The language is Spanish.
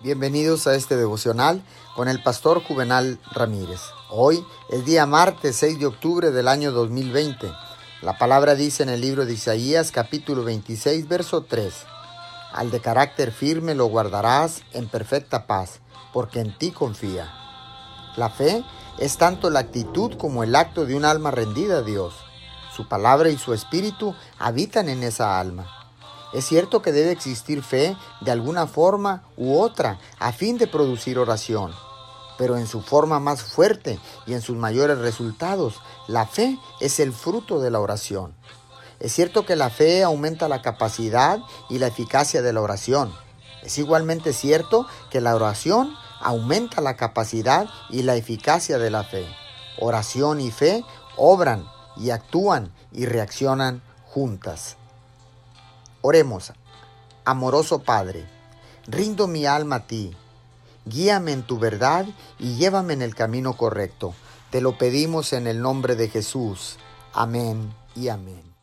Bienvenidos a este devocional con el pastor Juvenal Ramírez. Hoy es día martes 6 de octubre del año 2020. La palabra dice en el libro de Isaías capítulo 26 verso 3. Al de carácter firme lo guardarás en perfecta paz, porque en ti confía. La fe es tanto la actitud como el acto de un alma rendida a Dios. Su palabra y su espíritu habitan en esa alma. Es cierto que debe existir fe de alguna forma u otra a fin de producir oración, pero en su forma más fuerte y en sus mayores resultados, la fe es el fruto de la oración. Es cierto que la fe aumenta la capacidad y la eficacia de la oración. Es igualmente cierto que la oración aumenta la capacidad y la eficacia de la fe. Oración y fe obran y actúan y reaccionan juntas. Oremos, amoroso Padre, rindo mi alma a ti, guíame en tu verdad y llévame en el camino correcto. Te lo pedimos en el nombre de Jesús. Amén y amén.